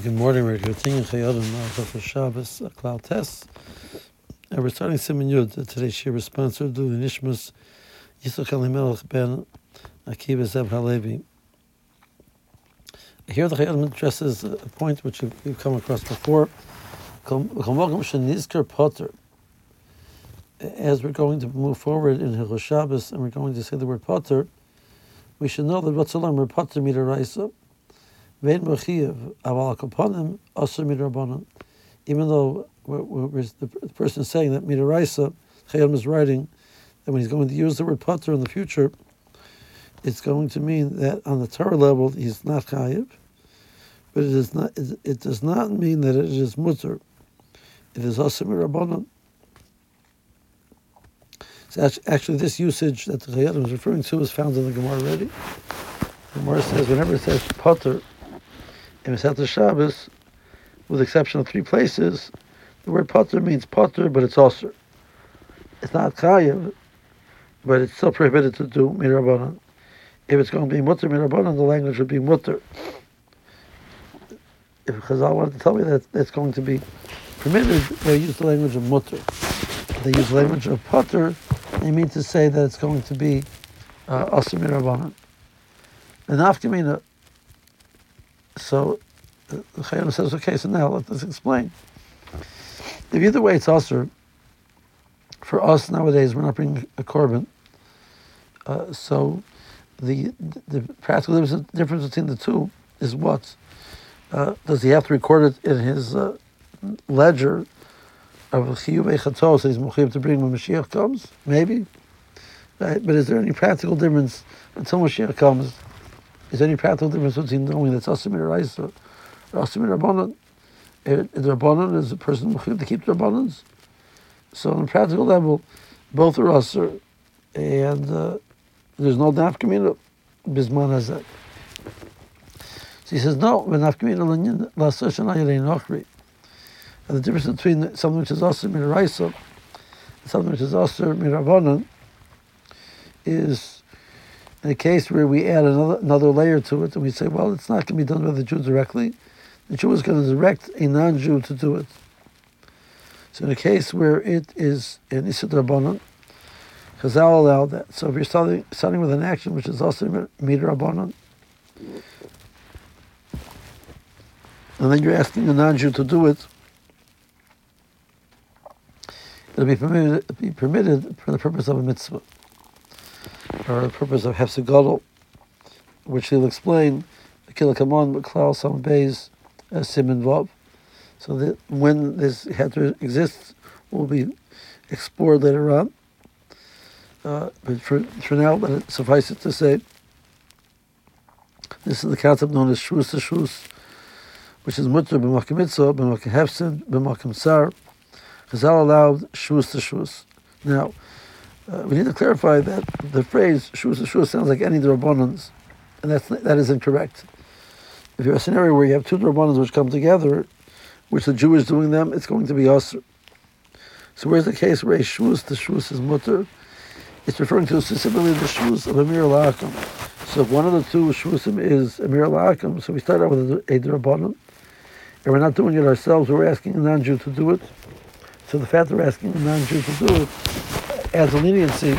Good morning, we're continuing Chayei Adam uh, for Shabbos, uh, Klal Tes. And we're starting Siman Yud. Today's shiur is sponsored by Nishmas Yitzchak Elimelech ben Akiva Zeb Halevi. Here the Chayei Adam addresses a point which we've come across before. As we're going to move forward in Hilchos Shabbos and we're going to say the word Patur, we should know that Ratzalam are Patur Midrabanan. Even though we're, we're, the person is saying that Midaraisa, Chayei Adam is writing that when he's going to use the word Patur in the future, it's going to mean that on the Torah level he's not Chayiv, but it is not. It, it, does not mean that it is mutter. It is also mirabanan. So actually, this usage that the Chayei Adam is referring to is found in the Gemara already. The Gemara says whenever it says patur in Masechta Shabbos, with the exception of three places, the word patur means patur, but it's also. It's not chayiv, but it's still prohibited to do mirabanan. If it's going to be mutter mirabanan, the language would be mutter. If Chazal wanted to tell me that it's going to be permitted, they use the language of mutter. They use the language of patur they mean to say that it's going to be uh, Asim Rabbanan. And Nafkamina, so uh, the Chayei Adam says, okay, so now let us explain. If either way it's Asr, for us nowadays, we're not bringing a korban. Uh, so the the practical difference between the two is what? Uh, does he have to record it in his uh, ledger of chiyuv echatos, so he's mechuyev to bring when Mashiach comes, maybe. Right? But is there any practical difference until Mashiach comes? Is any practical difference between knowing that's asim Raisa or asim rabbanon? The rabbanon is a person to keep the rabbanons. So on a practical level, both are aser, and uh, there's no nafkamina bisman hazek. So he says no, nafkamina lanyin la soshan ayalei nochri. And the difference between something which is also miraisa and something which is also miravanan is in a case where we add another, another layer to it and we say, well, it's not going to be done by the Jew directly. The Jew is going to direct a non-Jew to do it. So in a case where it is an Isad Rabbanan, Chazal allowed that. So if you're starting, starting with an action which is also Midah Rabbanan, and then you're asking a non-Jew to do it, it'll be permitted, be permitted for the purpose of a mitzvah, or the purpose of hefsegadol, which he'll explain, kilakamon, klal, some bays, as siman vav. So that when this had to exist will be explored later on. Uh, but for, for now, let it suffice it to say, this is the concept known as shus to shus, which is mutter b'makim mitzvah, b'makim b'makim sar, Chazal allowed shus to shus. Now, uh, we need to clarify that the phrase shus shus sounds like any drabanans, and that's that is incorrect. If you have a scenario where you have two drabanans which come together, which the Jew is doing them, it's going to be usr. So where's the case where a shus to shus is mutter? It's referring to specifically the shus of Amir La'akam. So if one of the two shusim is Amir La'akam, so we start out with a, a and we're not doing it ourselves, we're asking a non-Jew to do it. So the fact they're asking a non-Jew to do it adds a leniency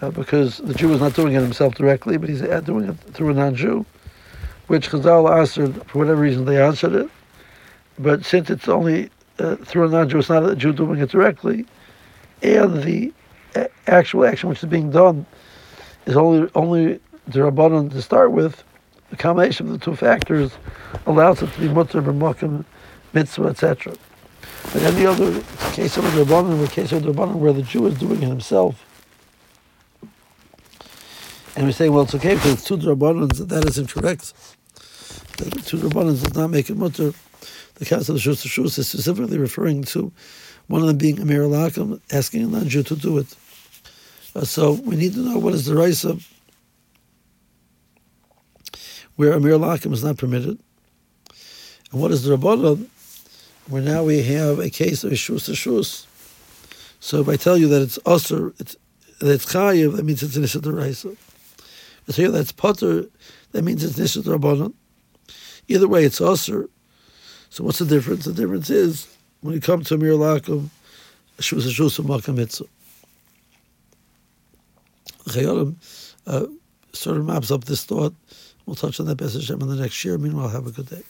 uh, because the Jew is not doing it himself directly, but he's doing it through a non-Jew, which Chazal answered, for whatever reason they answered it. But since it's only uh, through a non-Jew, it's not a Jew doing it directly, and the actual action which is being done is only only the Rabbanon to start with, the combination of the two factors allows it to be mutter, b'makim, mitzvah, etc. But any other case of the Rabbanon, a case of a Rabbanon where the Jew is doing it himself, and we say, well, it's okay because it's two Rabbanons, that is incorrect. The two Rabbanons does not make it mutter. The concept of Shus Shus is specifically referring to one of them being Amir Lakim, asking a non-Jew to do it. Uh, so we need to know what is the Raisa where Amir Lakim is not permitted, and what is the Rabbanon where now we have a case of shus shus. So if I tell you that it's usr, it's that it's chayiv, that means it's nishat deraisa. If I tell you that's patur, that means it's nishat rabbanon. Either way, it's usr. So what's the difference? The difference is when you come to Mir Lakum, Shus Shus Makam Mitzvah. Uh, sort of maps up this thought. We'll touch on that Hashem in the next year. Meanwhile, have a good day.